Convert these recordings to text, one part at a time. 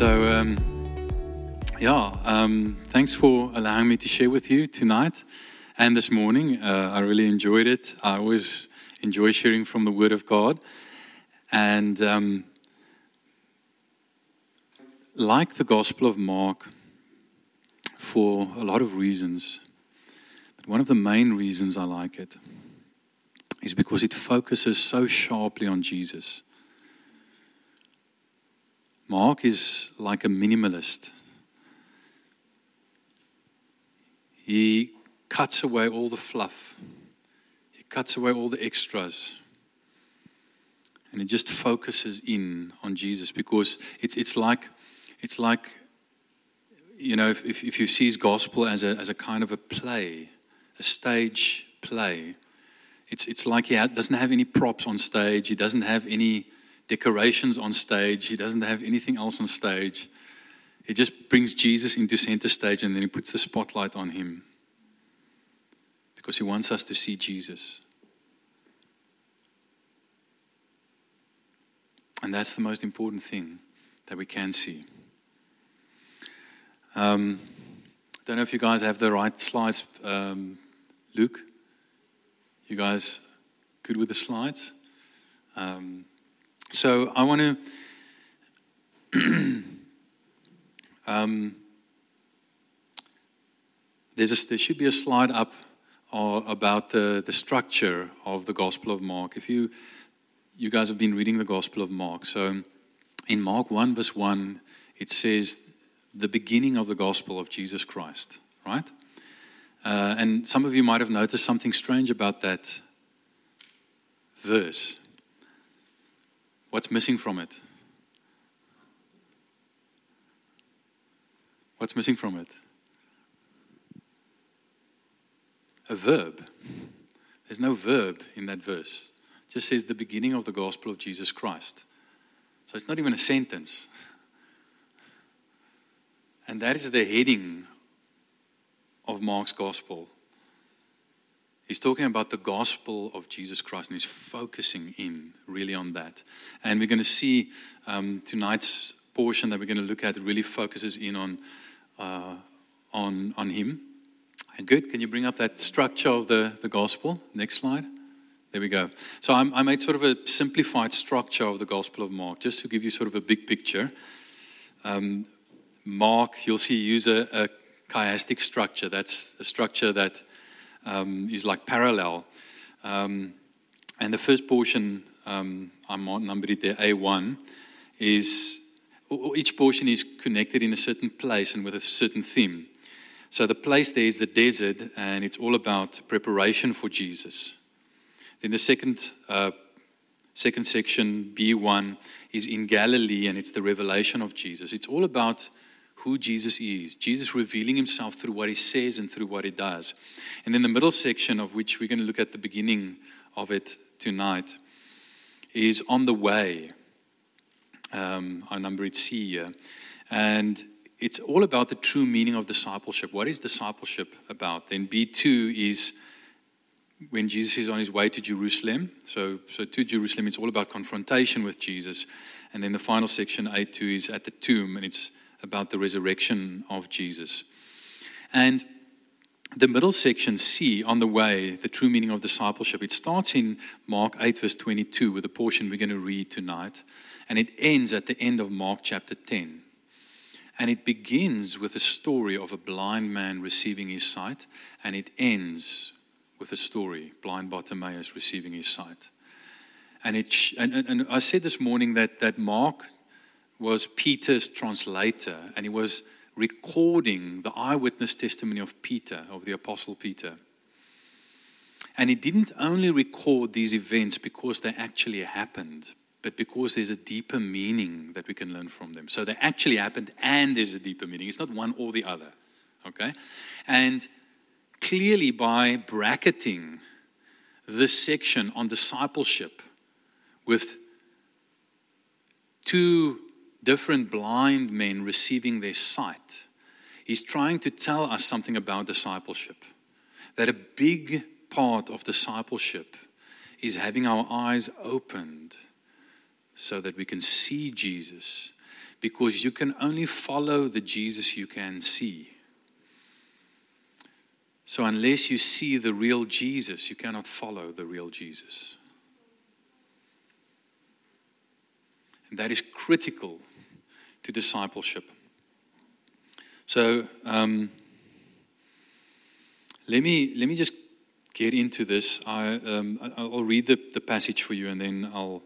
So, um, yeah, um, thanks for allowing me to share with you tonight and this morning. Uh, I really enjoyed it. I always enjoy sharing from the Word of God. And um, like the Gospel of Mark, for a lot of reasons, but one of the main reasons I like it is because it focuses so sharply on Jesus. Mark is like a minimalist. He cuts away all the fluff, he cuts away all the extras. And he just focuses in on Jesus because it's, it's like, it's like, you know, if, if you see his gospel as a, as a kind of a play, a stage play, it's, it's like he doesn't have any props on stage, he doesn't have any decorations on stage, he doesn't have anything else on stage. He just brings Jesus into center stage and then he puts the spotlight on him because he wants us to see Jesus. And that's the most important thing that we can see. Um, I don't know if you guys have the right slides. Um, Luke, you guys good with the slides? Um, so I want to. um, a, there should be a slide up uh, about the, the structure of the Gospel of Mark. If you you guys have been reading the Gospel of Mark. So in Mark 1, verse 1, it says the beginning of the Gospel of Jesus Christ, right? Uh, and some of you might have noticed something strange about that verse. What's missing from it? What's missing from it? A verb. There's no verb in that verse It just says the beginning of the gospel of Jesus Christ. So it's not even a sentence. And that is the heading of Mark's gospel. He's talking about the gospel of Jesus Christ and he's focusing in really on that. And we're going to see um, tonight's portion that we're going to look at really focuses in on, uh, on, on him. And good, can you bring up that structure of the, the gospel? Next slide. There we go. So I'm, i made sort of a simplified structure of the Gospel of Mark, just to give you sort of a big picture. Um, Mark, you'll see, use a, a, chiastic structure. That's a structure that um, is like parallel. Um, and the first portion, um, I'm numbered it there, A1, is each portion is connected in a certain place and with a certain theme. So the place there is the desert, and it's all about preparation for Jesus. Then the second, uh, second section, B1, is in Galilee and it's the revelation of Jesus. It's all about who Jesus is, Jesus revealing himself through what he says and through what he does. And then the middle section, of which we're going to look at the beginning of it tonight, is on the way. Um, I number it C here. And it's all about the true meaning of discipleship. What is discipleship about? Then B2 is when Jesus is on his way to Jerusalem. So, so to Jerusalem, it's all about confrontation with Jesus. And then the final section, A2, is at the tomb, and it's about the resurrection of Jesus. And the middle section, C, on the way, the true meaning of discipleship, it starts in Mark 8, verse 22, with the portion we're going to read tonight. And it ends at the end of Mark chapter 10. And it begins with a story of a blind man receiving his sight, and it ends with a story blind Bartimaeus receiving his sight. And, it, and, and I said this morning that, that Mark was Peter's translator, and he was recording the eyewitness testimony of Peter, of the Apostle Peter. And he didn't only record these events because they actually happened, but because there's a deeper meaning that we can learn from them. So they actually happened, and there's a deeper meaning. It's not one or the other. Okay? And clearly by bracketing this section on discipleship with two different blind men receiving their sight. He's trying to tell us something about discipleship. That a big part of discipleship is having our eyes opened so that we can see Jesus. because you can only follow the Jesus you can see. So, unless you see the real Jesus, you cannot follow the real Jesus. And that is critical to discipleship. So, um, let me let me just get into this. I, um, I'll read the, the passage for you, and then I'll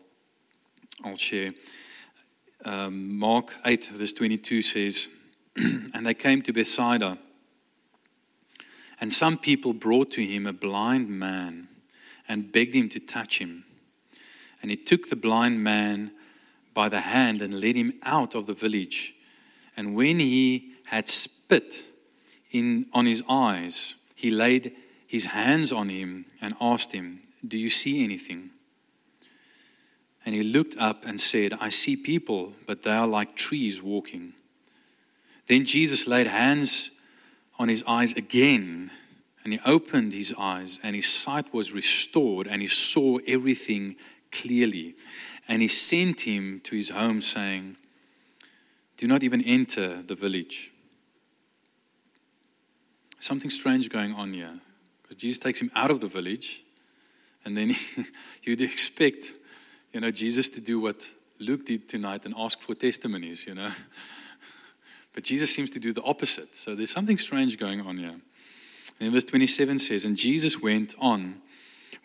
I'll share. Um, Mark eight verse twenty two says, "And they came to Bethsaida." And some people brought to him a blind man and begged him to touch him. And he took the blind man by the hand and led him out of the village. And when he had spit in, on his eyes, he laid his hands on him and asked him, Do you see anything? And he looked up and said, I see people, but they are like trees walking. Then Jesus laid hands on his eyes again, and he opened his eyes, and his sight was restored, and he saw everything clearly. And he sent him to his home, saying, Do not even enter the village. Something strange going on here. Because Jesus takes him out of the village, and then you'd expect, you know, Jesus to do what Luke did tonight and ask for testimonies, you know. But Jesus seems to do the opposite. So there's something strange going on here. And verse 27 says, And Jesus went on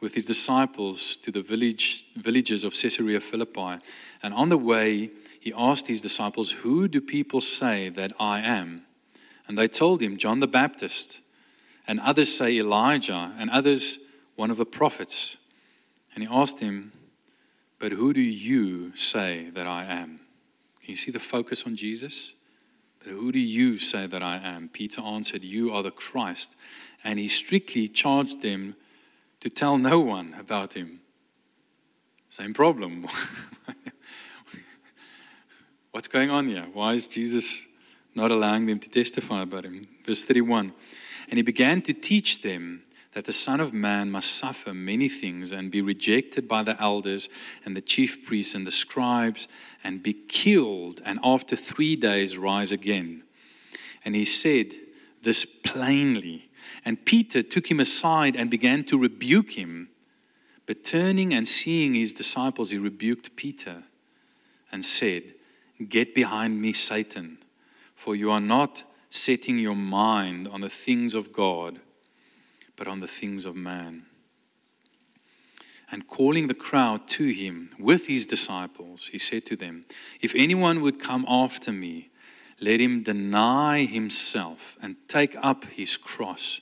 with his disciples to the village, villages of Caesarea Philippi. And on the way, he asked his disciples, Who do people say that I am? And they told him, John the Baptist. And others say Elijah, and others one of the prophets. And he asked him, But who do you say that I am? Can you see the focus on Jesus? But who do you say that I am? Peter answered, You are the Christ. And he strictly charged them to tell no one about him. Same problem. What's going on here? Why is Jesus not allowing them to testify about him? Verse 31 And he began to teach them that the Son of Man must suffer many things and be rejected by the elders and the chief priests and the scribes and be killed and after three days rise again. And he said this plainly. And Peter took him aside and began to rebuke him. But turning and seeing his disciples, he rebuked Peter and said, Get behind me, Satan, for you are not setting your mind on the things of God but on the things of man. And calling the crowd to him with his disciples, he said to them, If anyone would come after me, let him deny himself and take up his cross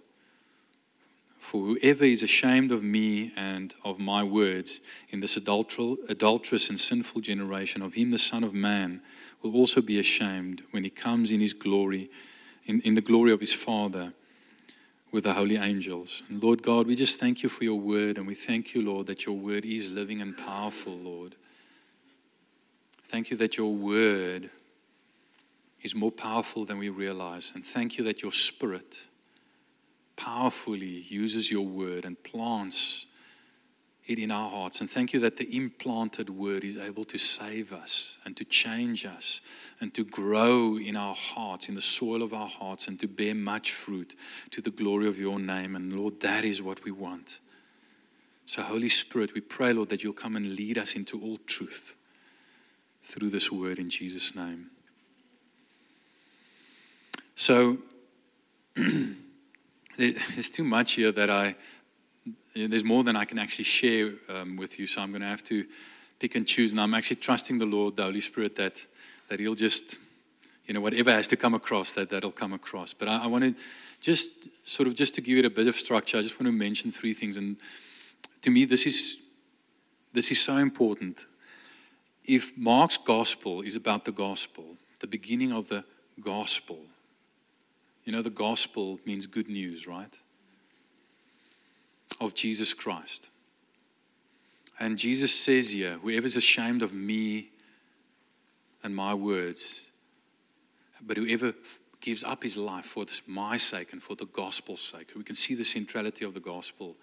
For whoever is ashamed of me and of my words in this adulterous and sinful generation, of him the Son of Man will also be ashamed when he comes in his glory, in, in the glory of his Father with the holy angels. And Lord God, we just thank you for your word, and we thank you, Lord, that your word is living and powerful, Lord. Thank you that your word is more powerful than we realize. And thank you that your spirit powerfully uses your word and plants it in our hearts. And thank you that the implanted word is able to save us and to change us and to grow in our hearts, in the soil of our hearts, and to bear much fruit to the glory of your name. And Lord, that is what we want. So, Holy Spirit, we pray, Lord, that you'll come and lead us into all truth through this word in Jesus' name. So, there's too much here that I there's more than I can actually share um, with you, so I'm going to have to pick and choose. And I'm actually trusting the Lord, the Holy Spirit, that, that He'll just, you know, whatever has to come across, that that'll come across. But I, I want to just sort of, just to give it a bit of structure, I just want to mention three things. And to me, this is, this is so important. If Mark's gospel is about the gospel, the beginning of the gospel, you know, the gospel means good news, right? of Jesus Christ. And Jesus says here, whoever's ashamed of me and my words, but whoever gives up his life for this, my sake and for the gospel's sake. We can see the centrality of the gospel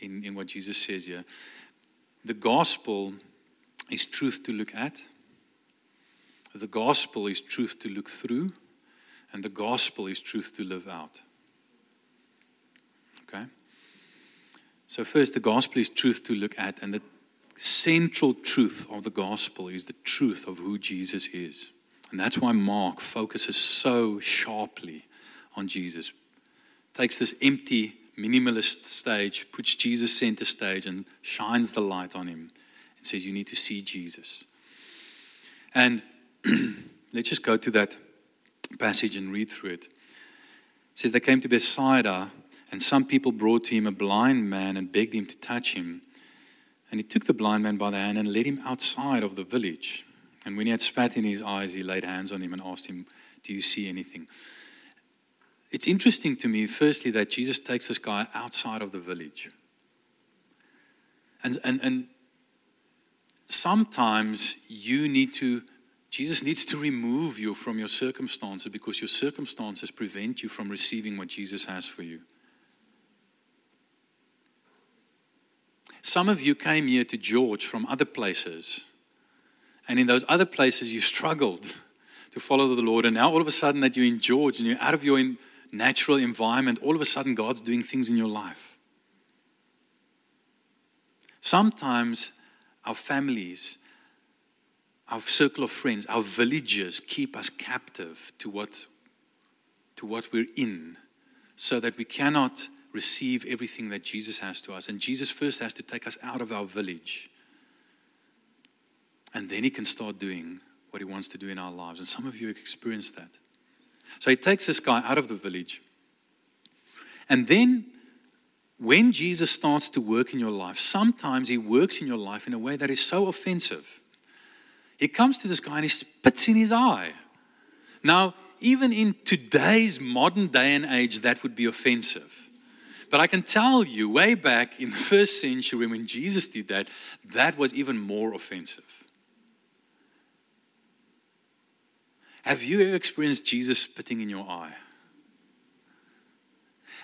in, in what Jesus says here. The gospel is truth to look at, the gospel is truth to look through, and the gospel is truth to live out. Okay? So, first, the gospel is truth to look at, and the central truth of the gospel is the truth of who Jesus is. And that's why Mark focuses so sharply on Jesus. Takes this empty, minimalist stage, puts Jesus center stage, and shines the light on him and says, You need to see Jesus. And let's just go to that passage and read through it. It says, They came to Bethsaida, and some people brought to him a blind man and begged him to touch him. And he took the blind man by the hand and led him outside of the village. And when he had spat in his eyes, he laid hands on him and asked him, Do you see anything? It's interesting to me, firstly, that Jesus takes this guy outside of the village. And, and, and sometimes you need to, Jesus needs to remove you from your circumstances because your circumstances prevent you from receiving what Jesus has for you. Some of you came here to George from other places and in those other places, you struggled to follow the Lord. And now, all of a sudden, that you're in George and you're out of your natural environment, all of a sudden, God's doing things in your life. Sometimes our families, our circle of friends, our villages keep us captive to what, to what we're in so that we cannot receive everything that Jesus has to us. And Jesus first has to take us out of our village and then He can start doing what He wants to do in our lives. And some of you have experienced that. So He takes this guy out of the village. And then when Jesus starts to work in your life, sometimes He works in your life in a way that is so offensive. He comes to this guy and he spits in his eye. Now, even in today's modern day and age, that would be offensive. But I can tell you, way back in the first century when Jesus did that, that was even more offensive. Have you ever experienced Jesus spitting in your eye?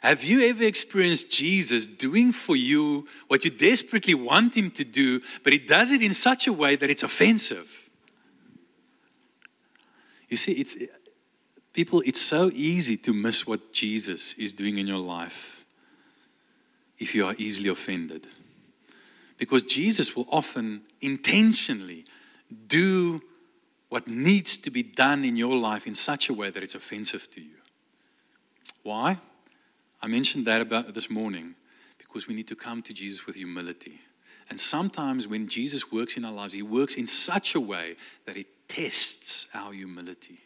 Have you ever experienced Jesus doing for you what you desperately want him to do, but he does it in such a way that it's offensive? You see, it's people, it's so easy to miss what Jesus is doing in your life if you are easily offended. Because Jesus will often intentionally do what needs to be done in your life in such a way that it's offensive to you. Why? I mentioned that about this morning because we need to come to Jesus with humility. And sometimes when Jesus works in our lives, he works in such a way that it tests our humility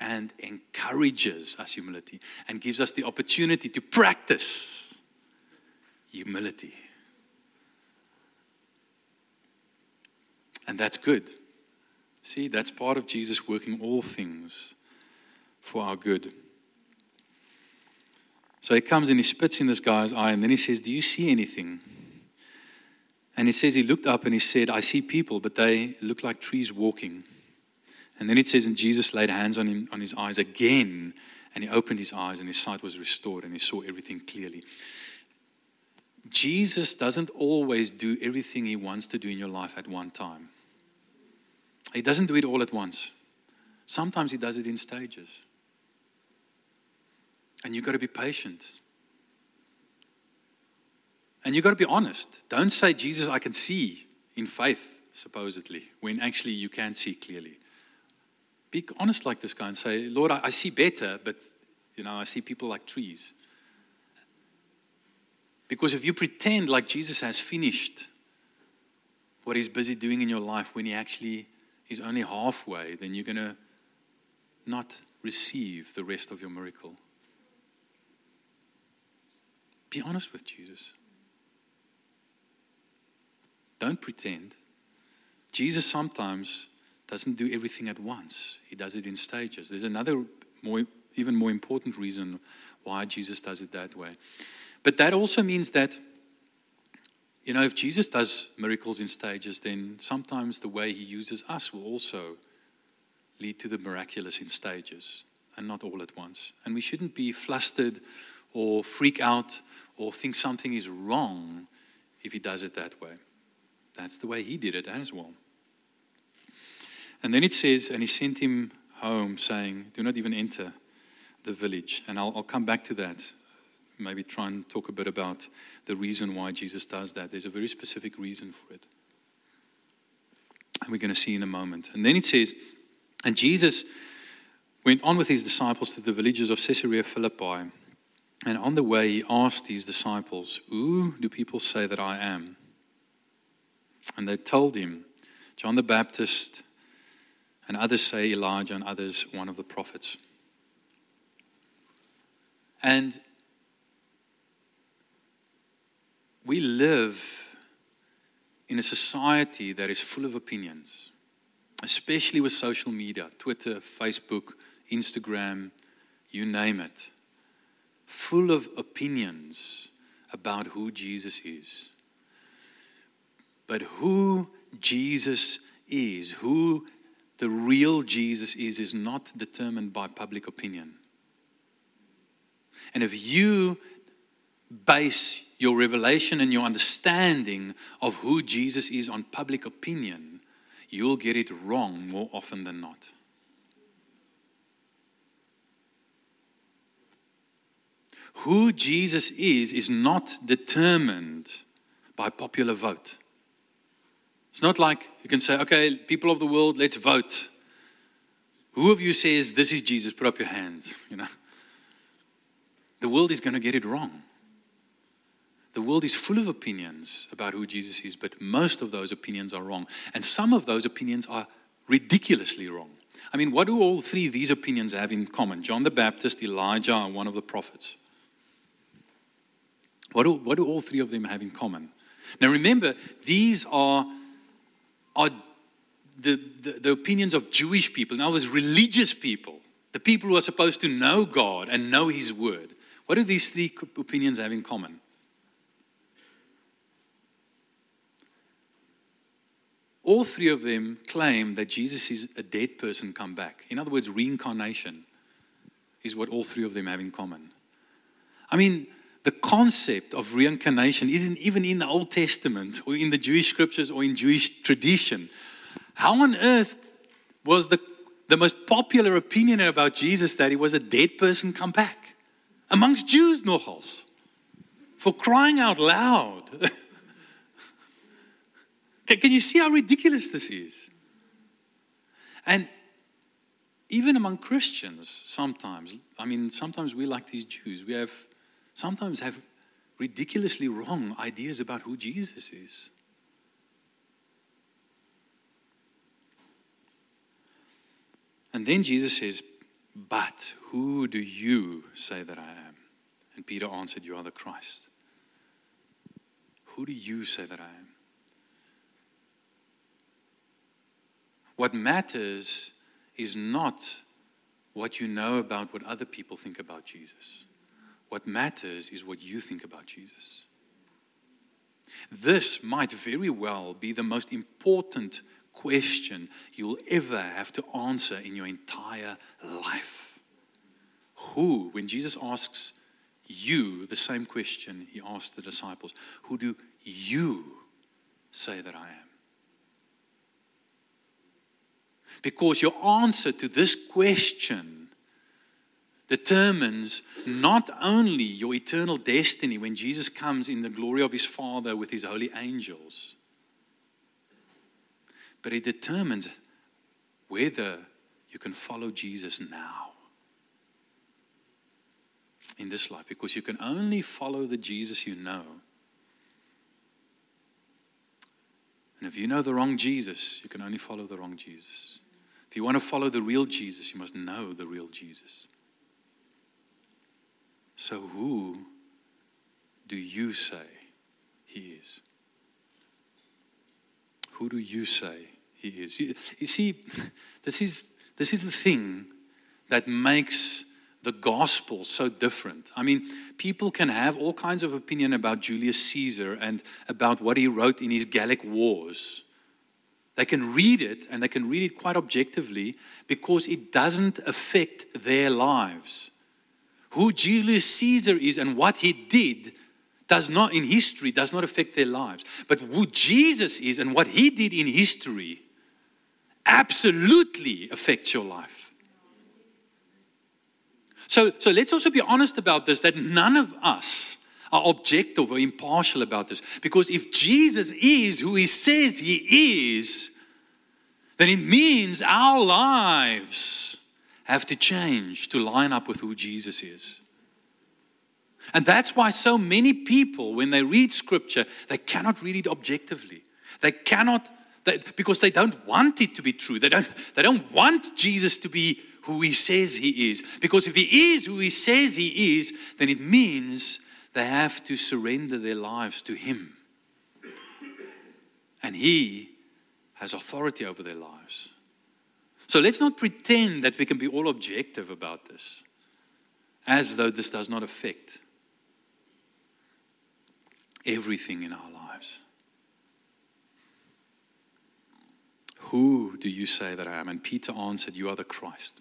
and encourages us humility and gives us the opportunity to practice humility. And that's good. See, that's part of Jesus working all things for our good. So he comes and he spits in this guy's eye, and then he says, Do you see anything? And he says, He looked up and he said, I see people, but they look like trees walking. And then it says, And Jesus laid hands on him on his eyes again, and he opened his eyes, and his sight was restored, and he saw everything clearly. Jesus doesn't always do everything he wants to do in your life at one time. He doesn't do it all at once. Sometimes he does it in stages. And you've got to be patient. And you've got to be honest. Don't say, Jesus, I can see in faith, supposedly, when actually you can't see clearly. Be honest like this guy and say, Lord, I, I see better, but you know, I see people like trees. Because if you pretend like Jesus has finished what he's busy doing in your life when he actually is only halfway, then you're going to not receive the rest of your miracle. Be honest with Jesus. Don't pretend. Jesus sometimes doesn't do everything at once, he does it in stages. There's another more, even more important reason why Jesus does it that way. But that also means that, you know, if Jesus does miracles in stages, then sometimes the way he uses us will also lead to the miraculous in stages and not all at once. And we shouldn't be flustered or freak out or think something is wrong if he does it that way. That's the way he did it as well. And then it says, and he sent him home, saying, Do not even enter the village. And I'll, I'll come back to that. Maybe try and talk a bit about the reason why Jesus does that. There's a very specific reason for it. And we're going to see in a moment. And then it says, And Jesus went on with his disciples to the villages of Caesarea Philippi. And on the way, he asked his disciples, Who do people say that I am? And they told him, John the Baptist, and others say Elijah, and others one of the prophets. And we live in a society that is full of opinions, especially with social media Twitter, Facebook, Instagram, you name it. Full of opinions about who Jesus is. But who Jesus is, who the real Jesus is, is not determined by public opinion. And if you base your revelation and your understanding of who Jesus is on public opinion, you'll get it wrong more often than not. Who Jesus is is not determined by popular vote. It's not like you can say, okay, people of the world, let's vote. Who of you says this is Jesus? Put up your hands. You know, the world is going to get it wrong. The world is full of opinions about who Jesus is, but most of those opinions are wrong. And some of those opinions are ridiculously wrong. I mean, what do all three of these opinions have in common? John the Baptist, Elijah, and one of the prophets. What do, what do all three of them have in common? Now remember, these are are the, the, the opinions of Jewish people, in other religious people, the people who are supposed to know God and know His Word. What do these three opinions have in common? All three of them claim that Jesus is a dead person come back. In other words, reincarnation is what all three of them have in common. I mean, the concept of reincarnation isn't even in the Old Testament or in the Jewish scriptures or in Jewish tradition. How on earth was the, the most popular opinion about Jesus that he was a dead person come back? Amongst Jews, nogals. For crying out loud. can, can you see how ridiculous this is? And even among Christians, sometimes, I mean, sometimes we like these Jews. We have sometimes have ridiculously wrong ideas about who Jesus is. And then Jesus says, But who do you say that I am? And Peter answered, You are the Christ. Who do you say that I am? What matters is not what you know about what other people think about Jesus. What matters is what you think about Jesus. This might very well be the most important question you'll ever have to answer in your entire life. Who, when Jesus asks you the same question he asked the disciples, who do you say that I am? Because your answer to this question determines not only your eternal destiny when Jesus comes in the glory of his Father with his holy angels, but it determines whether you can follow Jesus now in this life because you can only follow the Jesus you know. And if you know the wrong Jesus, you can only follow the wrong Jesus. If you want to follow the real Jesus, you must know the real Jesus. So, who do you say he is? Who do you say he is? You, you see, this is, this is the thing that makes the gospel so different. I mean, people can have all kinds of opinion about Julius Caesar and about what he wrote in his Gallic Wars. They can read it and they can read it quite objectively because it doesn't affect their lives. Who Julius Caesar is and what he did does not in history does not affect their lives. But who Jesus is and what he did in history absolutely affects your life. So, so let's also be honest about this that none of us are objective or impartial about this. Because if Jesus is who he says he is, then it means our lives have to change to line up with who Jesus is. And that's why so many people, when they read scripture, they cannot read it objectively. They cannot, they, because they don't want it to be true. They don't, they don't want Jesus to be who he says he is. Because if he is who he says he is, then it means they have to surrender their lives to Him. And He has authority over their lives. So let's not pretend that we can be all objective about this, as though this does not affect everything in our lives. Who do you say that I am? And Peter answered, You are the Christ.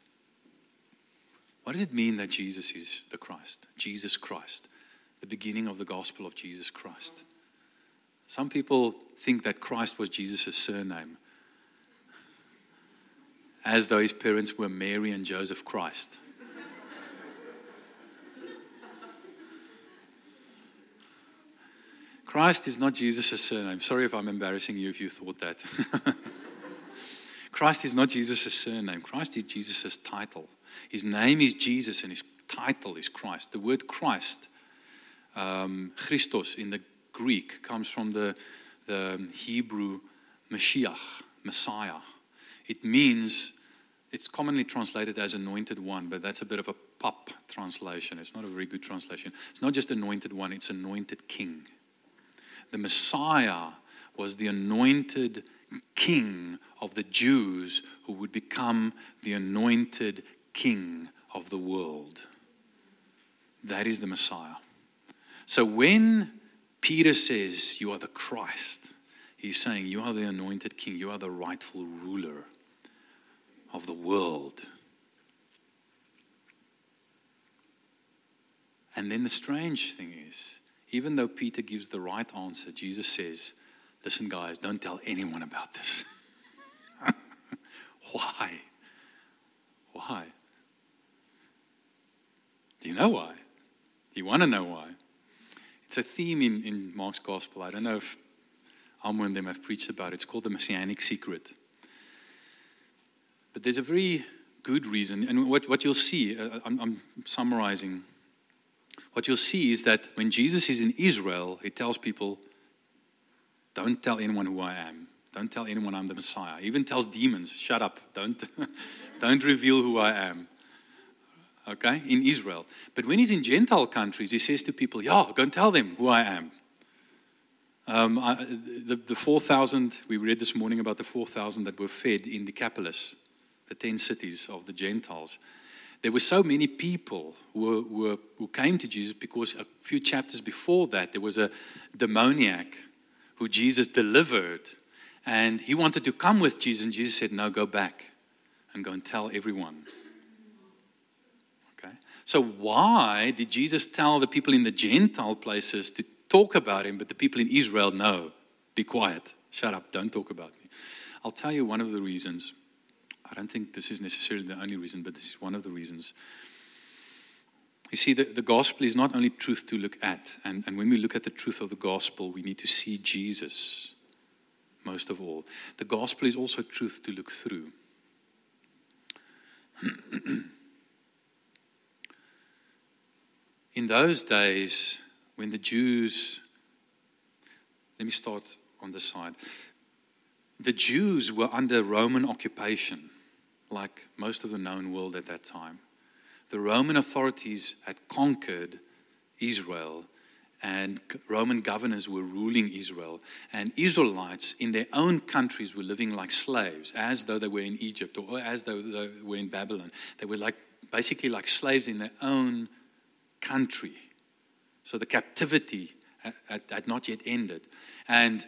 What does it mean that Jesus is the Christ? Jesus Christ the beginning of the gospel of Jesus Christ. Some people think that Christ was Jesus' surname, as though his parents were Mary and Joseph Christ. Christ is not Jesus' surname. Sorry if I'm embarrassing you if you thought that. Christ is not Jesus' surname. Christ is Jesus' title. His name is Jesus and his title is Christ. The word Christ um, Christos in the Greek comes from the, the Hebrew Mashiach, Messiah. It means, it's commonly translated as anointed one, but that's a bit of a pop translation. It's not a very good translation. It's not just anointed one, it's anointed king. The Messiah was the anointed king of the Jews who would become the anointed king of the world. That is the Messiah. So when Peter says, You are the Christ, he's saying, You are the anointed king, you are the rightful ruler of the world. And then the strange thing is, even though Peter gives the right answer, Jesus says, Listen, guys, don't tell anyone about this. why? Why? Do you know why? Do you want to know why? It's a theme in, in Mark's gospel. I don't know if Amo and them have preached about it. It's called the Messianic Secret. But there's a very good reason. And what, what you'll see, uh, I'm, I'm summarizing, what you'll see is that when Jesus is in Israel, he tells people, Don't tell anyone who I am. Don't tell anyone I'm the Messiah. He even tells demons, Shut up. Don't, don't reveal who I am okay, in Israel. But when he's in Gentile countries, he says to people, Yeah, go and tell them who I am. Um, I, the, the 4,000, we read this morning about the 4,000 that were fed in Decapolis, the 10 cities of the Gentiles. There were so many people who, were, who, came to Jesus because a few chapters before that, there was a demoniac who Jesus delivered. And he wanted to come with Jesus, and Jesus said, No, go back and go and tell everyone Okay? so, why did Jesus tell the people in the Gentile places to talk about him, but the people in Israel, no, be quiet, shut up, don't talk about me? I'll tell you one of the reasons. I don't think this is necessarily the only reason, but this is one of the reasons. You see, the, the gospel is not only truth to look at, and, and when we look at the truth of the gospel, we need to see Jesus most of all. The gospel is also truth to look through. in those days, when the Jews, let me start on this side. The Jews were under Roman occupation, like most of the known world at that time. The Roman authorities had conquered Israel and Roman governors were ruling Israel, and Israelites in their own countries were living like slaves, as though they were in Egypt or as though they were in Babylon. They were like basically like slaves in their own country. So the captivity had, had not yet ended, and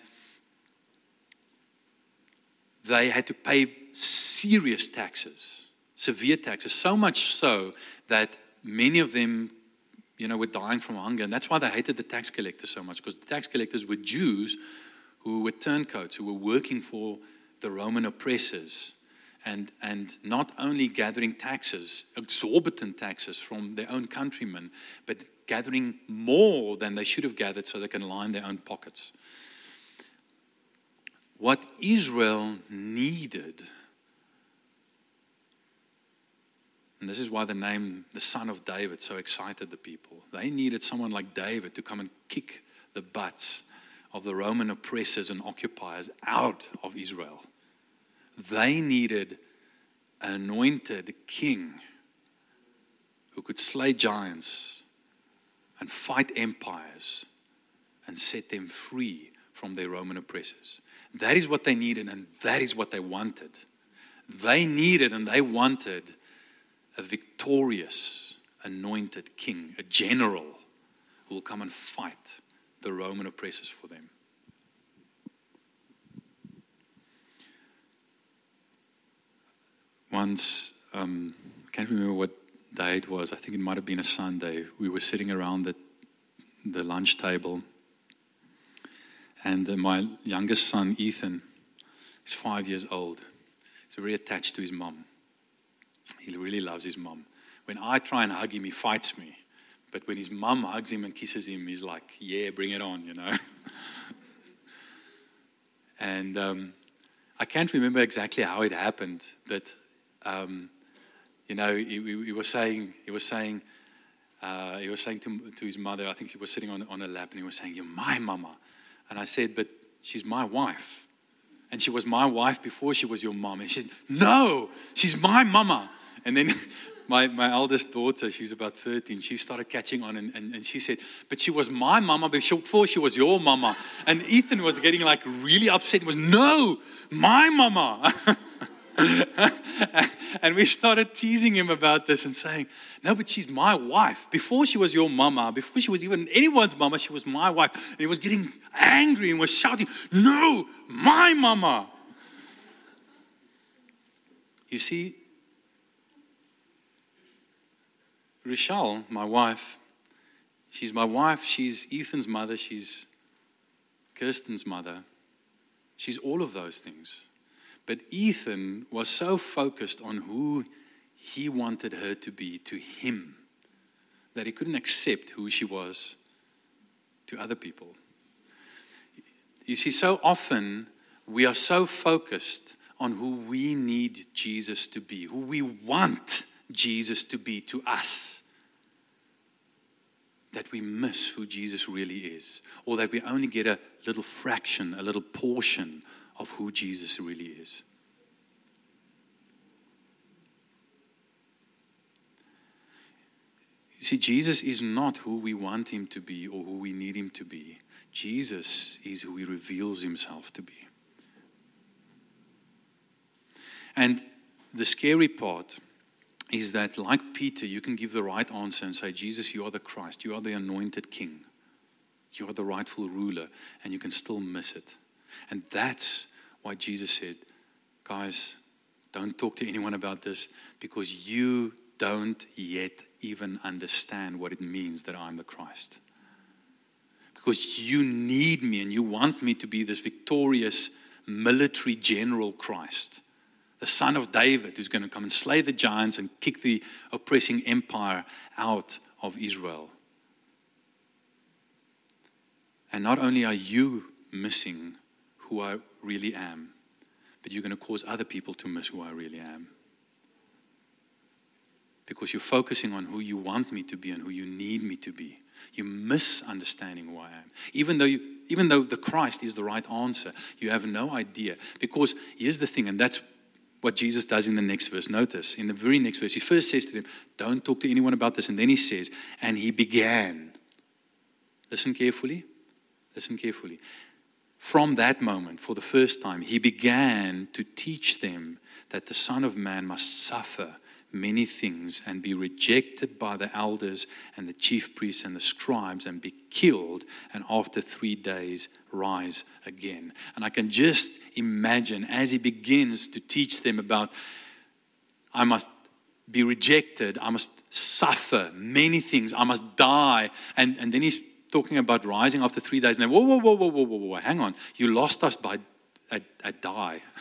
they had to pay serious taxes, severe taxes, so much so that many of them you know, were dying from hunger. And that's why they hated the tax collectors so much, because the tax collectors were Jews who were turncoats, who were working for the Roman oppressors. And, and not only gathering taxes, exorbitant taxes from their own countrymen, but gathering more than they should have gathered so they can line their own pockets. What Israel needed And this is why the name, the son of David, so excited the people. They needed someone like David to come and kick the butts of the Roman oppressors and occupiers out of Israel. They needed an anointed king who could slay giants and fight empires and set them free from their Roman oppressors. That is what they needed, and that is what they wanted. They needed and they wanted a victorious, anointed king, a general who will come and fight the Roman oppressors for them. Once, um, I can't remember what day it was, I think it might have been a Sunday, we were sitting around the, the lunch table, and uh, my youngest son, Ethan, is five years old. He's very attached to his mom. He really loves his mom. When I try and hug him, he fights me. But when his mom hugs him and kisses him, he's like, yeah, bring it on, you know. and um, I can't remember exactly how it happened, but, um, you know, he, he, was saying, he was saying, uh, he was saying to, to his mother, I think he was sitting on, on her lap, and he was saying, You're my mama. And I said, But she's my wife. And she was my wife before she was your mom. And she said, No, she's my mama. And then my, my eldest daughter, she's about 13, she started catching on and, and, and she said, But she was my mama before she was your mama. And Ethan was getting like really upset. He was, No, my mama. and we started teasing him about this and saying, No, but she's my wife. Before she was your mama, before she was even anyone's mama, she was my wife. And he was getting angry and was shouting, No, my mama. You see, Rochelle, my wife, she's my wife, she's Ethan's mother, she's Kirsten's mother. She's all of those things. But Ethan was so focused on who he wanted her to be to him that he couldn't accept who she was to other people. You see, so often we are so focused on who we need Jesus to be, who we want Jesus to be to us that we miss who Jesus really is, or that we only get a little fraction, a little portion of who Jesus really is. You see, Jesus is not who we want him to be or who we need him to be. Jesus is who he reveals himself to be. And the scary part is that, like Peter, you can give the right answer and say, Jesus, you are the Christ, you are the anointed king, you are the rightful ruler, and you can still miss it. And that's why Jesus said, guys, don't talk to anyone about this because you don't yet even understand what it means that I'm the Christ. Because you need me and you want me to be this victorious military general Christ the son of David, who's going to come and slay the giants and kick the oppressing empire out of Israel. And not only are you missing who I really am, but you're going to cause other people to miss who I really am. Because you're focusing on who you want me to be and who you need me to be. You're misunderstanding who I am. Even though, you, even though the Christ is the right answer, you have no idea. Because here's the thing, and that's what Jesus does in the next verse. Notice, in the very next verse, he first says to them, Don't talk to anyone about this. And then he says, And he began. Listen carefully. Listen carefully. From that moment, for the first time, he began to teach them that the Son of Man must suffer many things and be rejected by the elders and the chief priests and the scribes and be killed and after three days rise again. And I can just imagine as he begins to teach them about, I must be rejected, I must suffer many things, I must die. And, and then he's talking about rising after three days. And then, whoa, whoa, whoa, whoa, whoa, whoa, hang on. You lost us by a, a die.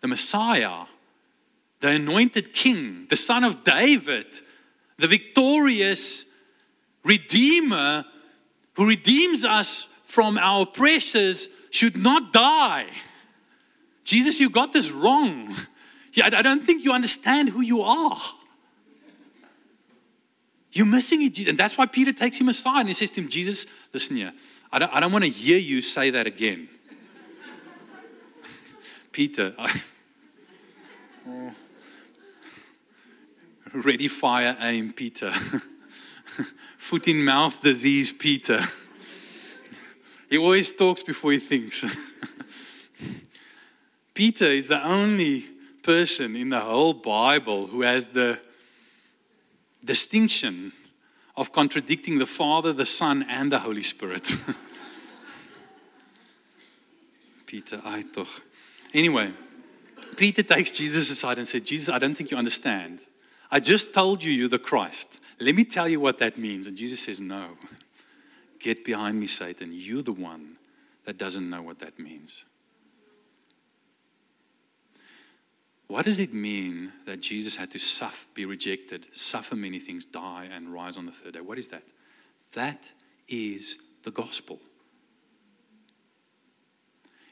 The Messiah the anointed king, the son of David, the victorious redeemer who redeems us from our oppressors, should not die. Jesus, you got this wrong. I don't think you understand who you are. You're missing it. And that's why Peter takes him aside and he says to him, Jesus, listen here, I don't, I don't want to hear you say that again. Peter, I, oh. Ready, fire, aim, Peter. Foot in mouth disease, Peter. He always talks before he thinks. Peter is the only person in the whole Bible who has the distinction of contradicting the Father, the Son, and the Holy Spirit. Peter, I. Anyway, Peter takes Jesus aside and said, Jesus, I don't think you understand. I just told you you're the Christ. Let me tell you what that means. And Jesus says, No. Get behind me, Satan. You're the one that doesn't know what that means. What does it mean that Jesus had to suffer, be rejected, suffer many things, die, and rise on the third day? What is that? That is the gospel.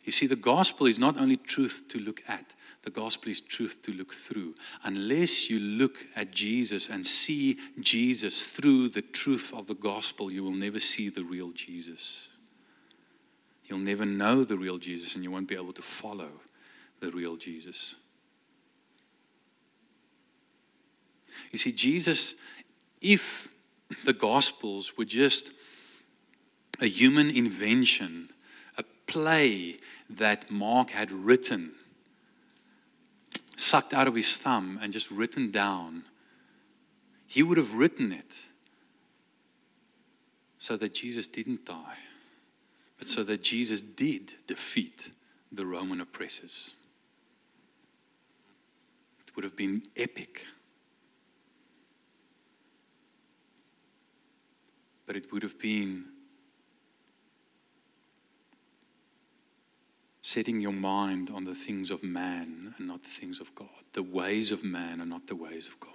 You see, the gospel is not only truth to look at, the gospel is truth to look through. Unless you look at Jesus and see Jesus through the truth of the gospel, you will never see the real Jesus. You'll never know the real Jesus and you won't be able to follow the real Jesus. You see, Jesus, if the Gospels were just a human invention, a play that Mark had written sucked out of his thumb and just written down, he would have written it so that Jesus didn't die, but so that Jesus did defeat the Roman oppressors. It would have been epic. But it would have been setting your mind on the things of man and not the things of God, the ways of man and not the ways of God.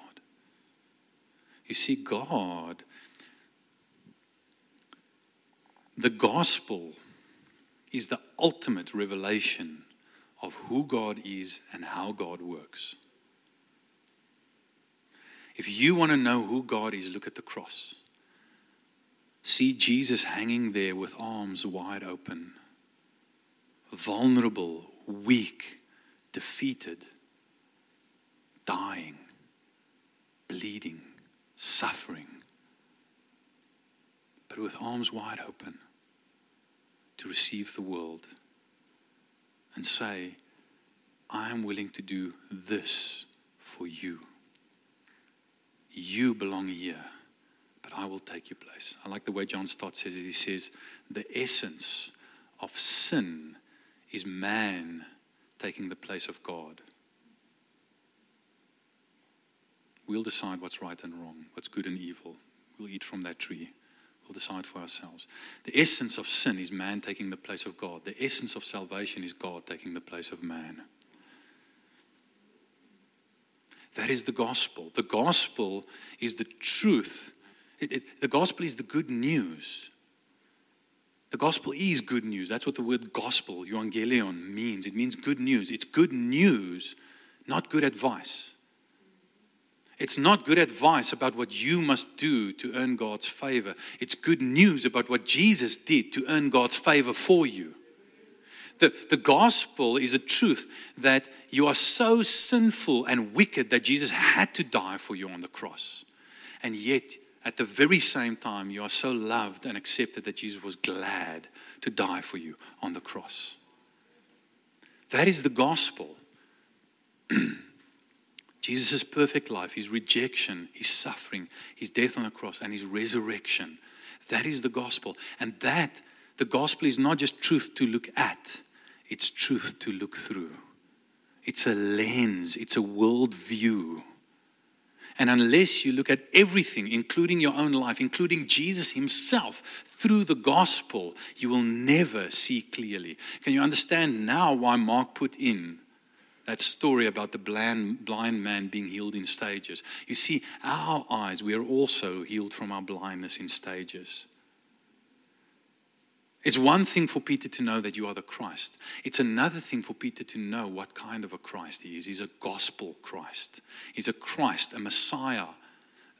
You see, God, the gospel is the ultimate revelation of who God is and how God works. If you want to know who God is, look at the cross. See Jesus hanging there with arms wide open vulnerable, weak, defeated, dying, bleeding, suffering, but with arms wide open to receive the world and say, I am willing to do this for you. You belong here, but I will take your place. I like the way John Stott says it. He says, The essence of sin is man taking the place of God. We'll decide what's right and wrong, what's good and evil. We'll eat from that tree. We'll decide for ourselves. The essence of sin is man taking the place of God. The essence of salvation is God taking the place of man. That is the gospel. The gospel is the truth. It, it, the gospel is the good news the gospel is good news. That's what the word gospel, euangelion, means. It means good news. It's good news, not good advice. It's not good advice about what you must do to earn God's favor. It's good news about what Jesus did to earn God's favor for you. The, the gospel is a truth that you are so sinful and wicked that Jesus had to die for you on the cross. And yet, at the very same time, you are so loved and accepted that Jesus was glad to die for you on the cross. That is the gospel. Jesus' perfect life, his rejection, his suffering, his death on the cross, and his resurrection. That is the gospel. And that, the gospel is not just truth to look at, it's truth to look through. It's a lens, it's a worldview. And unless you look at everything, including your own life, including Jesus himself, through the gospel, you will never see clearly. Can you understand now why Mark put in that story about the blind, blind man being healed in stages? You see, our eyes, we are also healed from our blindness in stages. It's one thing for Peter to know that you are the Christ. It's another thing for Peter to know what kind of a Christ he is. He's a gospel Christ. He's a Christ, a Messiah,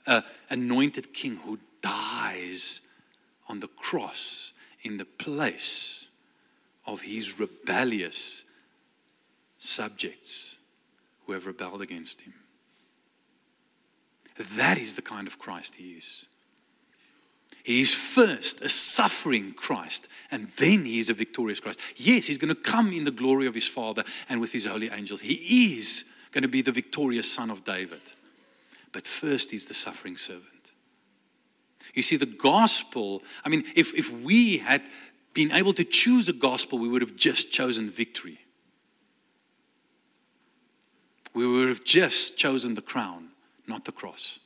an anointed king who dies on the cross in the place of his rebellious subjects who have rebelled against him. That is the kind of Christ he is. He is first a suffering Christ, and then he is a victorious Christ. Yes, he's going to come in the glory of his Father and with his holy angels. He is going to be the victorious Son of David. But first, he's the suffering servant. You see, the gospel, I mean, if, if we had been able to choose a gospel, we would have just chosen victory. We would have just chosen the crown, not the cross.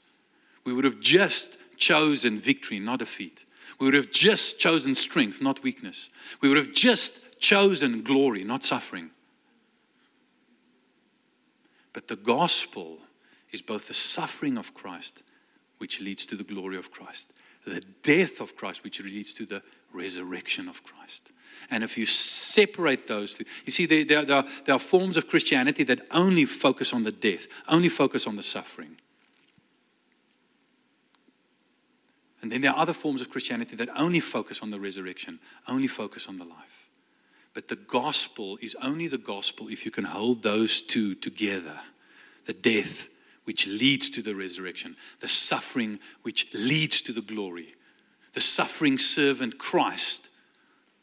We would have just chosen victory, not defeat. We would have just chosen strength, not weakness. We would have just chosen glory, not suffering. But the gospel is both the suffering of Christ, which leads to the glory of Christ, the death of Christ, which leads to the resurrection of Christ. And if you separate those you see, there, there, there, are, there are forms of Christianity that only focus on the death, only focus on the suffering. And then there are other forms of Christianity that only focus on the resurrection, only focus on the life. But the gospel is only the gospel if you can hold those two together the death, which leads to the resurrection, the suffering, which leads to the glory, the suffering servant Christ,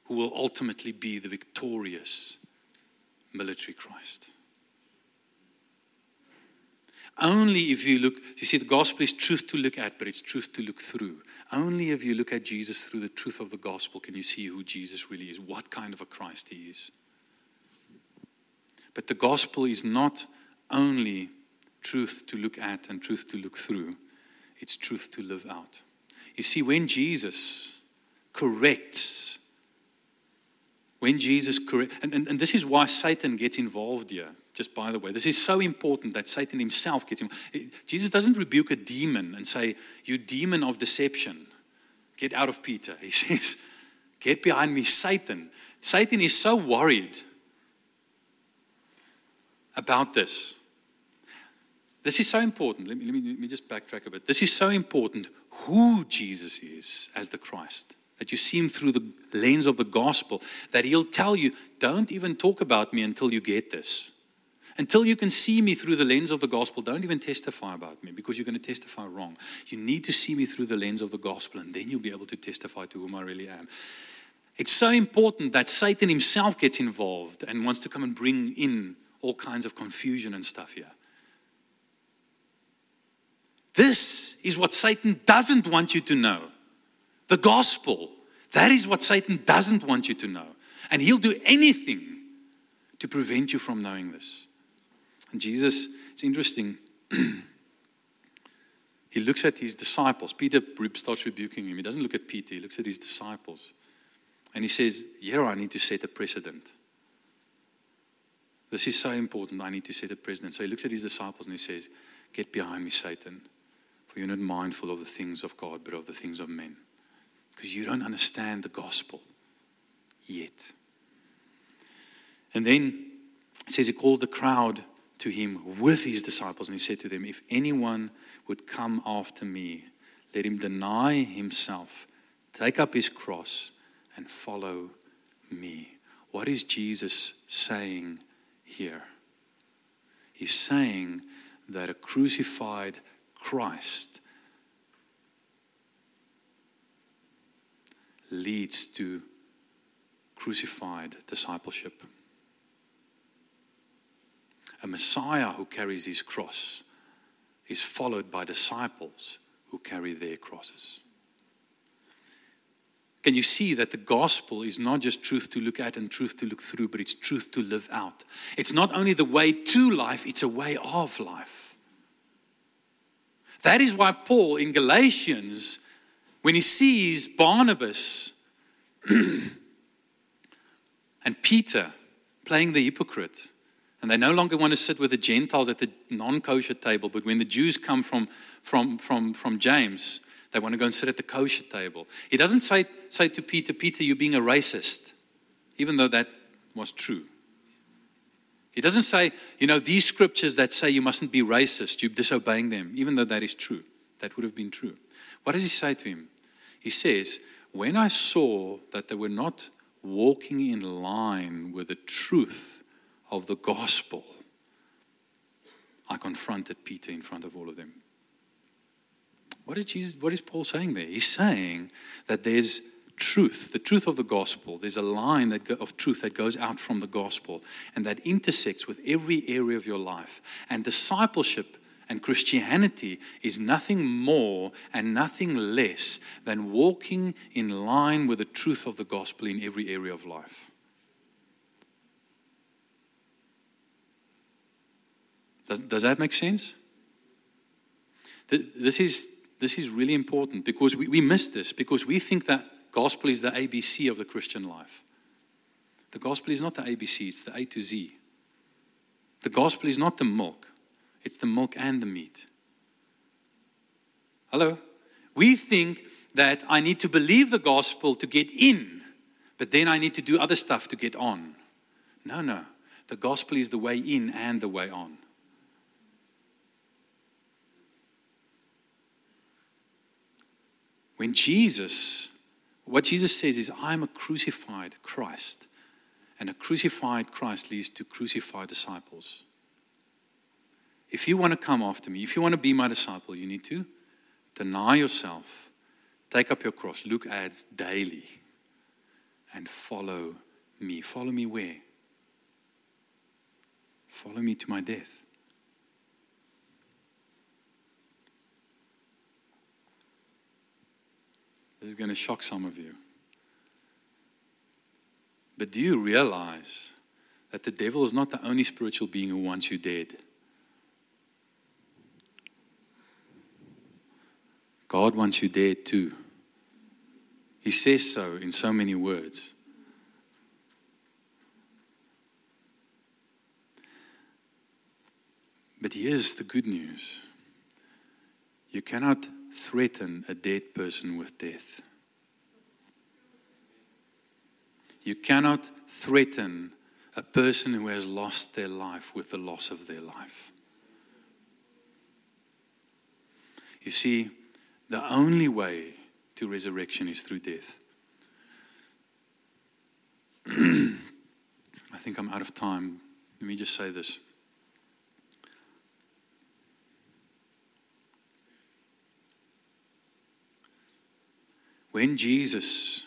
who will ultimately be the victorious military Christ. Only if you look, you see, the gospel is truth to look at, but it's truth to look through. Only if you look at Jesus through the truth of the gospel can you see who Jesus really is, what kind of a Christ he is. But the gospel is not only truth to look at and truth to look through, it's truth to live out. You see, when Jesus corrects, when Jesus corrects, and, and, and this is why Satan gets involved here just by the way. This is so important that Satan himself gets him. Jesus doesn't rebuke a demon and say, You demon of deception, get out of Peter. He says, Get behind me, Satan. Satan is so worried about this. This is so important. Let me, let, me, let me just backtrack a bit. This is so important who Jesus is as the Christ that you see him through the lens of the gospel, that he'll tell you, don't even talk about me until you get this. Until you can see me through the lens of the gospel, don't even testify about me because you're going to testify wrong. You need to see me through the lens of the gospel, and then you'll be able to testify to whom I really am. It's so important that Satan himself gets involved and wants to come and bring in all kinds of confusion and stuff here. This is what Satan doesn't want you to know the gospel. That is what Satan doesn't want you to know. And he'll do anything to prevent you from knowing this. And Jesus, it's interesting. he looks at his disciples. Peter starts rebuking him. He doesn't look at Peter, he looks at his disciples. And he says, Here I need to set a precedent. This is so important. I need to set a precedent. So he looks at his disciples and he says, Get behind me, Satan, for you're not mindful of the things of God, but of the things of men. Because you don't understand the gospel yet. And then it says he called the crowd to him with his disciples, and he said to them, If anyone would come after me, let him deny himself, take up his cross, and follow me. What is Jesus saying here? He's saying that a crucified Christ leads to crucified discipleship. A Messiah who carries his cross is followed by disciples who carry their crosses. Can you see that the gospel is not just truth to look at and truth to look through, but it's truth to live out? It's not only the way to life, it's a way of life. That is why Paul in Galatians, when he sees Barnabas and Peter playing the hypocrite, and they no longer want to sit with the Gentiles at the non kosher table, but when the Jews come from, from, from, from James, they want to go and sit at the kosher table. He doesn't say, say to Peter, Peter, you're being a racist, even though that was true. He doesn't say, you know, these scriptures that say you mustn't be racist, you're disobeying them, even though that is true. That would have been true. What does he say to him? He says, When I saw that they were not walking in line with the truth of the gospel, I confronted Peter in front of all of them. What is, Jesus, what is Paul saying there? He's saying that there's truth, the truth of the gospel. There's a line go, of truth that goes out from the gospel and that intersects with every area of your life. And discipleship and Christianity is nothing more and nothing less than walking in line with the truth of the gospel in every area of life. Does, does that make sense? This is this is really important because we, we miss this because we think that gospel is the ABC of the Christian life. The gospel is not the ABC, it's the A to Z. The gospel is not the milk, it's the milk and the meat. Hello? We think that I need to believe the gospel to get in, but then I need to do other stuff to get on. No, no. The gospel is the way in and the way on. When Jesus, what Jesus says is, I'm a crucified Christ. And a crucified Christ leads to crucified disciples. If you want to come after me, if you want to be my disciple, you need to deny yourself, take up your cross, look ads daily, and follow me. Follow me where? Follow me to my death. This is going to shock some of you. But do you realize that the devil is not the only spiritual being who wants you dead? God wants you dead too. He says so in so many words. But here's the good news you cannot threaten a dead person with death. You cannot threaten a person who has lost their life with the loss of their life. You see, the only way to resurrection is through death. I think I'm out of time. Let me just say this. When Jesus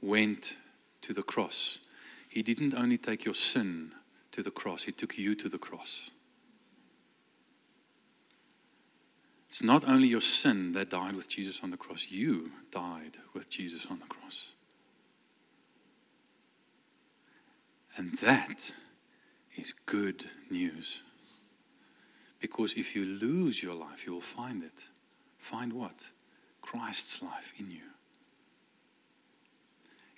went to the cross, he didn't only take your sin to the cross, he took you to the cross. It's not only your sin that died with Jesus on the cross, you died with Jesus on the cross. And that is good news. Because if you lose your life, you will find it. Find what? Christ's life in you.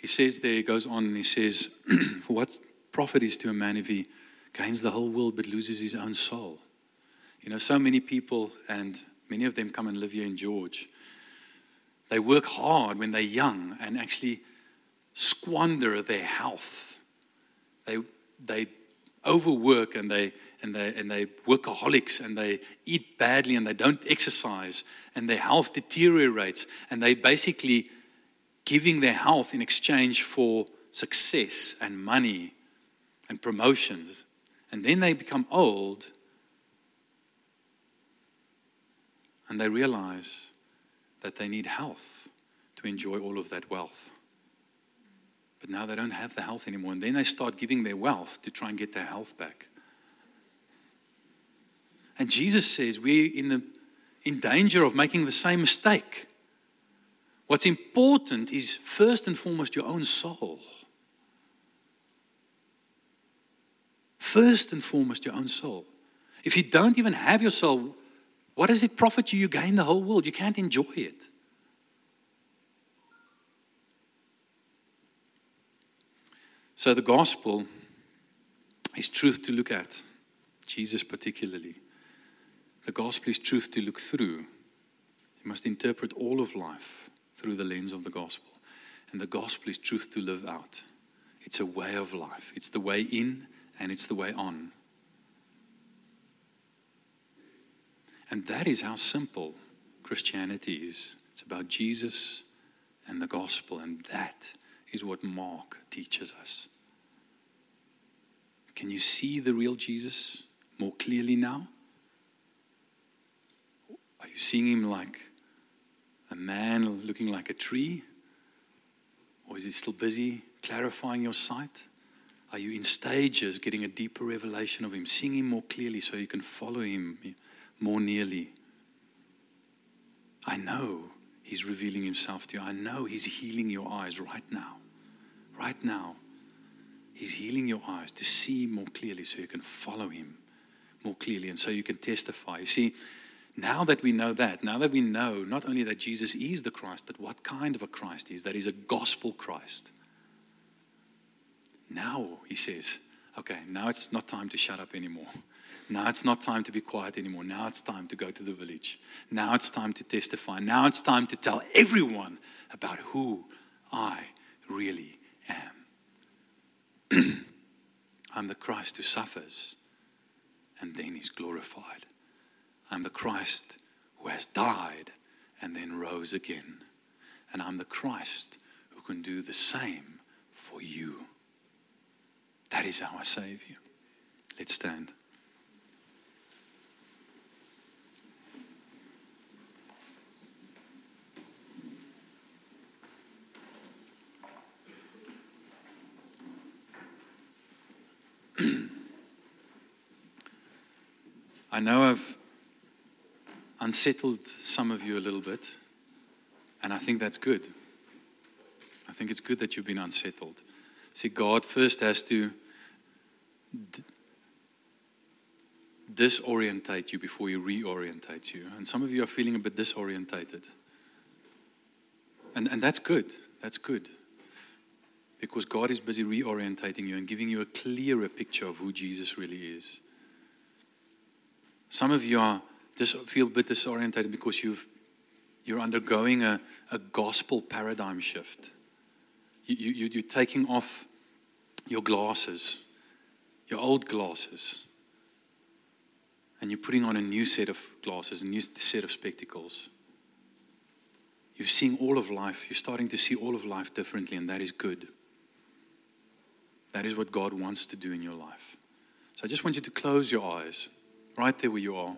He says there, he goes on and he says, For what profit is to a man if he gains the whole world but loses his own soul? You know, so many people, and many of them come and live here in George, they work hard when they're young and actually squander their health. They, they overwork and they, and, they, and they workaholics and they eat badly and they don't exercise and their health deteriorates and they basically giving their health in exchange for success and money and promotions. And then they become old and they realize that they need health to enjoy all of that wealth. but now they don't have the health anymore. And then they start giving their wealth to try and get their health back. And Jesus says we're in, the, in danger of making the same mistake. What's important is first and foremost your own soul. First and foremost, your own soul. If you don't even have your soul, what does it profit you? You gain the whole world. You can't enjoy it. So, the gospel is truth to look at, Jesus particularly. The gospel is truth to look through. You must interpret all of life through the lens of the gospel. And the gospel is truth to live out. It's a way of life, it's the way in and it's the way on. And that is how simple Christianity is. It's about Jesus and the gospel, and that is what Mark teaches us. Can you see the real Jesus more clearly now? Are you seeing him like a man looking like a tree? Or is he still busy clarifying your sight? Are you in stages getting a deeper revelation of him, seeing him more clearly so you can follow him more nearly? I know he's revealing himself to you. I know he's healing your eyes right now. Right now. He's healing your eyes to see more clearly so you can follow him more clearly and so you can testify. You see, now that we know that, now that we know not only that Jesus is the Christ, but what kind of a Christ he is, that he's a gospel Christ. Now, he says, okay, now it's not time to shut up anymore. Now it's not time to be quiet anymore. Now it's time to go to the village. Now it's time to testify. Now it's time to tell everyone about who I really am. I'm the Christ who suffers and then is glorified. I'm the Christ who has died and then rose again. And I'm the Christ who can do the same for you. That is our Savior. Let's stand. I know I've unsettled some of you a little bit, and I think that's good. I think it's good that you've been unsettled. See, God first has to d- disorientate you before He reorientates you. And some of you are feeling a bit disorientated. And, and that's good. That's good. Because God is busy reorientating you and giving you a clearer picture of who Jesus really is. Some of you are just feel a bit disorientated because you've, you're undergoing a, a gospel paradigm shift. You, you, you're taking off your glasses, your old glasses, and you're putting on a new set of glasses, a new set of spectacles. You're seeing all of life, you're starting to see all of life differently, and that is good. That is what God wants to do in your life. So I just want you to close your eyes right there where you are.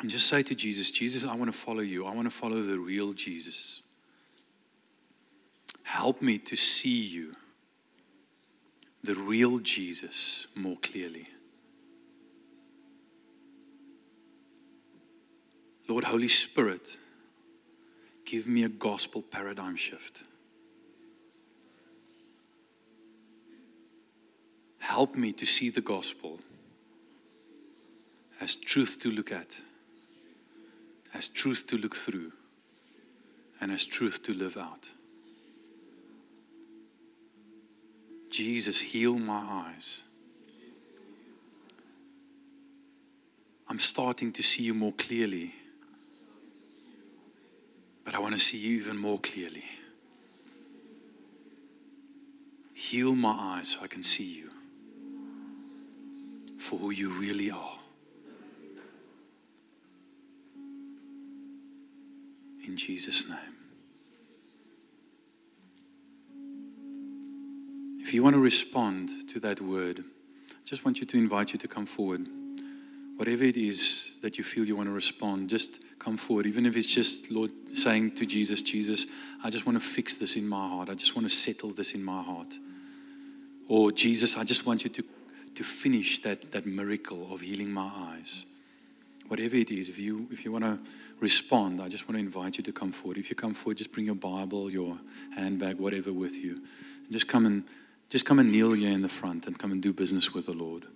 And just say to Jesus, Jesus, I want to follow you. I want to follow the real Jesus. Help me to see you, the real Jesus, more clearly. Lord, Holy Spirit, give me a gospel paradigm shift. Help me to see the gospel as truth to look at, as truth to look through, and as truth to live out. Jesus, heal my eyes. I'm starting to see you more clearly, but I want to see you even more clearly. Heal my eyes so I can see you for who you really are. In Jesus' name. If you want to respond to that word, I just want you to invite you to come forward. whatever it is that you feel you want to respond, just come forward. Even if it's just, Lord, saying to Jesus, Jesus, I just want to fix this in my heart. I just want to settle this in my heart. Or, Jesus, I just want you to, to finish that, that miracle of healing my eyes. Whatever it is, if you, if you want to respond, I just want to invite you to come forward. If you come forward, just bring your Bible, your handbag, whatever with you. And just come and just come and kneel here in the front and come and do business with the Lord.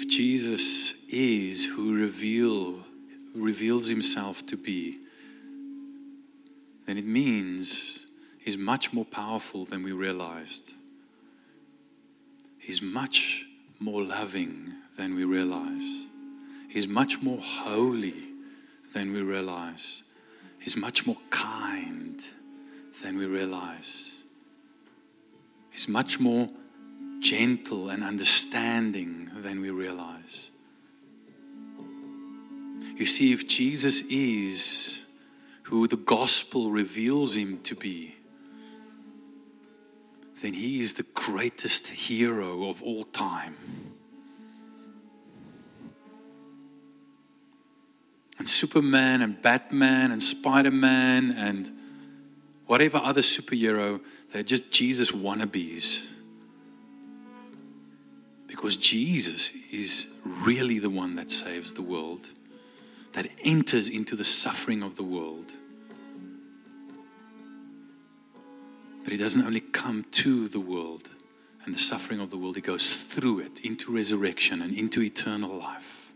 If Jesus is who reveal, reveals himself to be, then it means he's much more powerful than we realized. He's much more loving than we realize. He's much more holy than we realize. He's much more kind than we realize. He's much more gentle and understanding than we realize. You see, if Jesus is who the gospel reveals him to be, then he is the greatest hero of all time. And Superman and Batman and Spider Man and whatever other superhero, they're just Jesus wannabes because Jesus is really the one that saves the world, that enters into the suffering of the world. But he doesn't only come to the world and the suffering of the world, he goes through it into resurrection and into eternal life.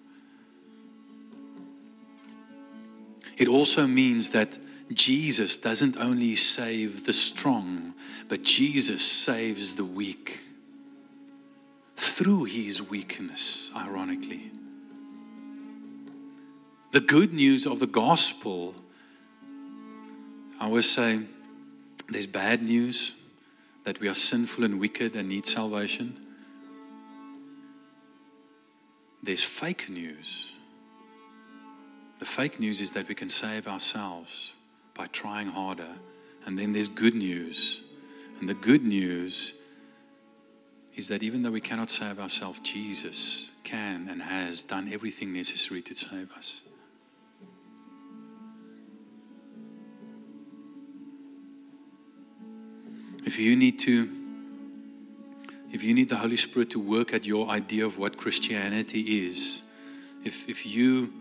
It also means that Jesus doesn't only save the strong, but Jesus saves the weak through his weakness, ironically. The good news of the gospel, I always say there's bad news that we are sinful and wicked and need salvation. There's fake news. The fake news is that we can save ourselves by trying harder. And then there's good news. And the good news is that even though we cannot save ourselves, Jesus can and has done everything necessary to save us. If you need to, if you need the Holy Spirit to work at your idea of what Christianity is, if, if you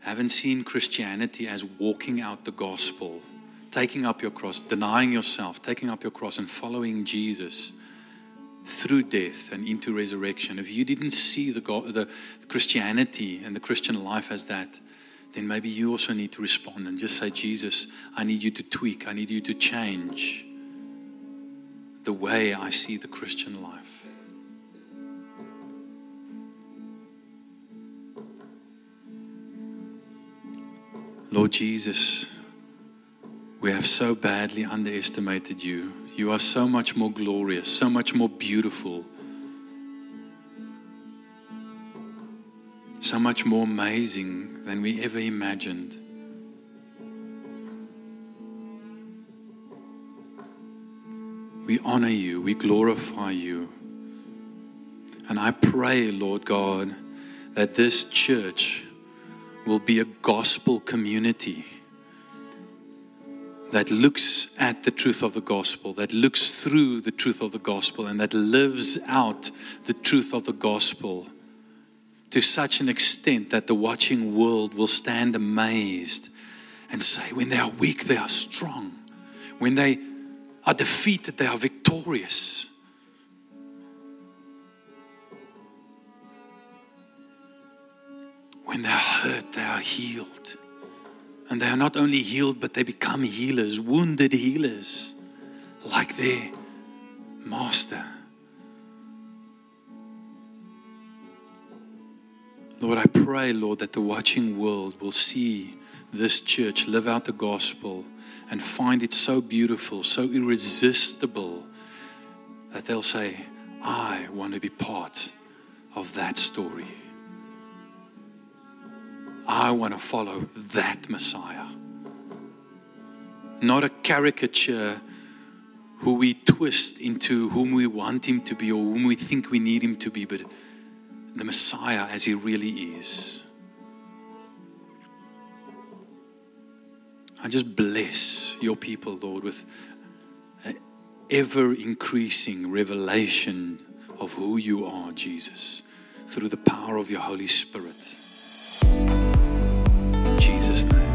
haven't seen Christianity as walking out the gospel, taking up your cross, denying yourself, taking up your cross, and following Jesus through death and into resurrection, if you didn't see the, God, the Christianity and the Christian life as that, then maybe you also need to respond and just say, Jesus, I need you to tweak, I need you to change the way I see the Christian life. Lord Jesus, we have so badly underestimated you. You are so much more glorious, so much more beautiful, so much more amazing than we ever imagined. We honor you, we glorify you. And I pray, Lord God, that this church will be a gospel community that looks at the truth of the gospel, that looks through the truth of the gospel, and that lives out the truth of the gospel to such an extent that the watching world will stand amazed and say, when they are weak, they are strong. When they are defeated, they are victorious. When they are hurt, they are healed. And they are not only healed, but they become healers, wounded healers, like their master. Lord, I pray, Lord, that the watching world will see this church live out the gospel and find it so beautiful, so irresistible, that they'll say, I want to be part of that story. I want to follow that Messiah. Not a caricature who we twist into whom we want him to be or whom we think we need him to be, but the Messiah as he really is. I just bless your people, Lord, with ever increasing revelation of who you are, Jesus, through the power of your Holy Spirit. Jesus' name.